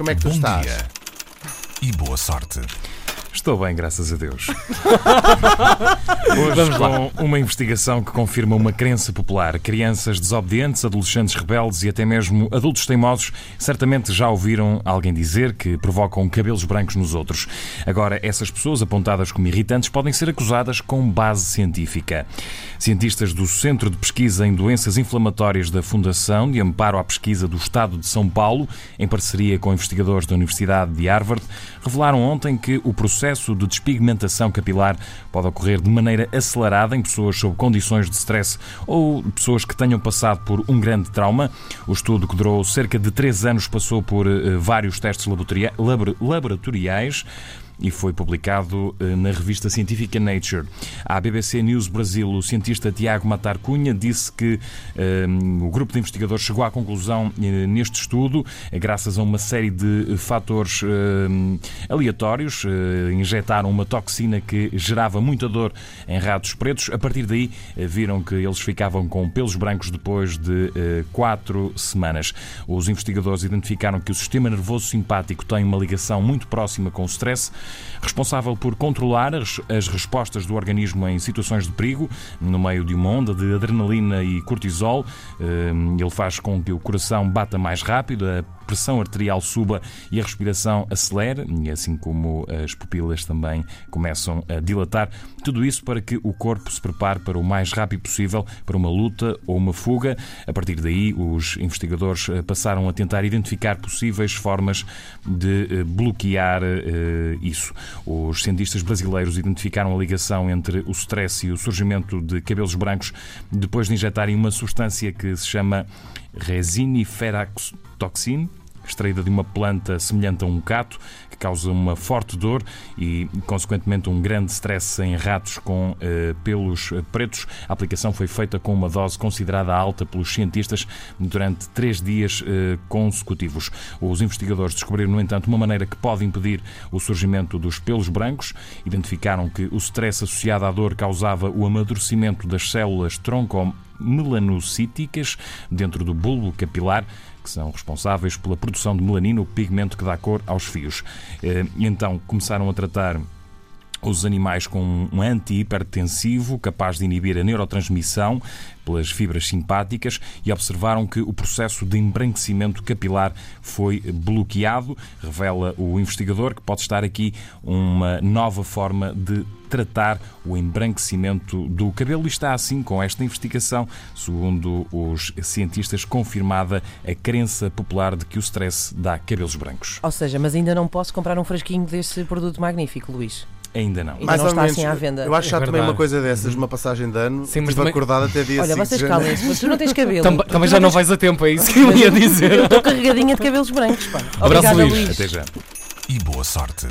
como é que tu Bom estás? dia e boa sorte. Estou bem, graças a Deus. Hoje Vamos com uma investigação que confirma uma crença popular. Crianças desobedientes, adolescentes rebeldes e até mesmo adultos teimosos certamente já ouviram alguém dizer que provocam cabelos brancos nos outros. Agora, essas pessoas apontadas como irritantes podem ser acusadas com base científica. Cientistas do Centro de Pesquisa em Doenças Inflamatórias da Fundação de Amparo à Pesquisa do Estado de São Paulo, em parceria com investigadores da Universidade de Harvard, revelaram ontem que o processo de despigmentação capilar pode ocorrer de maneira acelerada em pessoas sob condições de stress ou pessoas que tenham passado por um grande trauma. O estudo, que durou cerca de três anos, passou por eh, vários testes laboratoria- labor- laboratoriais e foi publicado eh, na revista científica Nature. À BBC News Brasil, o cientista Tiago Matar Cunha disse que eh, o grupo de investigadores chegou à conclusão eh, neste estudo, graças a uma série de fatores eh, aleatórios, injetaram uma toxina que gerava muita dor em ratos pretos. A partir daí, viram que eles ficavam com pelos brancos depois de eh, quatro semanas. Os investigadores identificaram que o sistema nervoso simpático tem uma ligação muito próxima com o stress, responsável por controlar as, as respostas do organismo em situações de perigo, no meio de uma onda de adrenalina e cortisol. Eh, Ele faz com que o coração bata mais rápido, a pressão arterial suba e a respiração acelere, e assim como as pupilas também começam a dilatar. Tudo isso para que o corpo se prepare para o mais rápido possível para uma luta ou uma fuga. A partir daí, os investigadores eh, passaram a tentar identificar possíveis formas de eh, bloquear eh, isso. Os cientistas brasileiros identificaram a ligação entre o stress e o surgimento de cabelos brancos depois de injetarem uma substância que se chama resiniferatoxina extraída de uma planta semelhante a um cato, que causa uma forte dor e, consequentemente, um grande stress em ratos com eh, pelos eh, pretos. A aplicação foi feita com uma dose considerada alta pelos cientistas durante três dias eh, consecutivos. Os investigadores descobriram, no entanto, uma maneira que pode impedir o surgimento dos pelos brancos. Identificaram que o stress associado à dor causava o amadurecimento das células troncomelanocíticas dentro do bulbo capilar, que são responsáveis pela produção de melanina, o pigmento que dá cor aos fios. Eh, Então começaram a tratar os animais com um antihipertensivo capaz de inibir a neurotransmissão pelas fibras simpáticas e observaram que o processo de embranquecimento capilar foi bloqueado. Revela o investigador que pode estar aqui uma nova forma de tratar o embranquecimento do cabelo. E está assim com esta investigação, segundo os cientistas, confirmada a crença popular de que o stress dá cabelos brancos. Ou seja, mas ainda não posso comprar um frasquinho desse produto magnífico, Luís. Ainda não. Ainda não está assim à venda. Eu acho que já É tomei uma coisa dessas, uma passagem de ano, Sim, mas estive também- acordado até dia Olha, 5 de vocês calem-se, mas tu não tens cabelo. Tam- Tu também já não vais a tempo, é isso que eu ia dizer. Eu estou carregadinha de cabelos brancos, pá. Abraço, Obrigada, Luís. Luís. Até já. E boa sorte.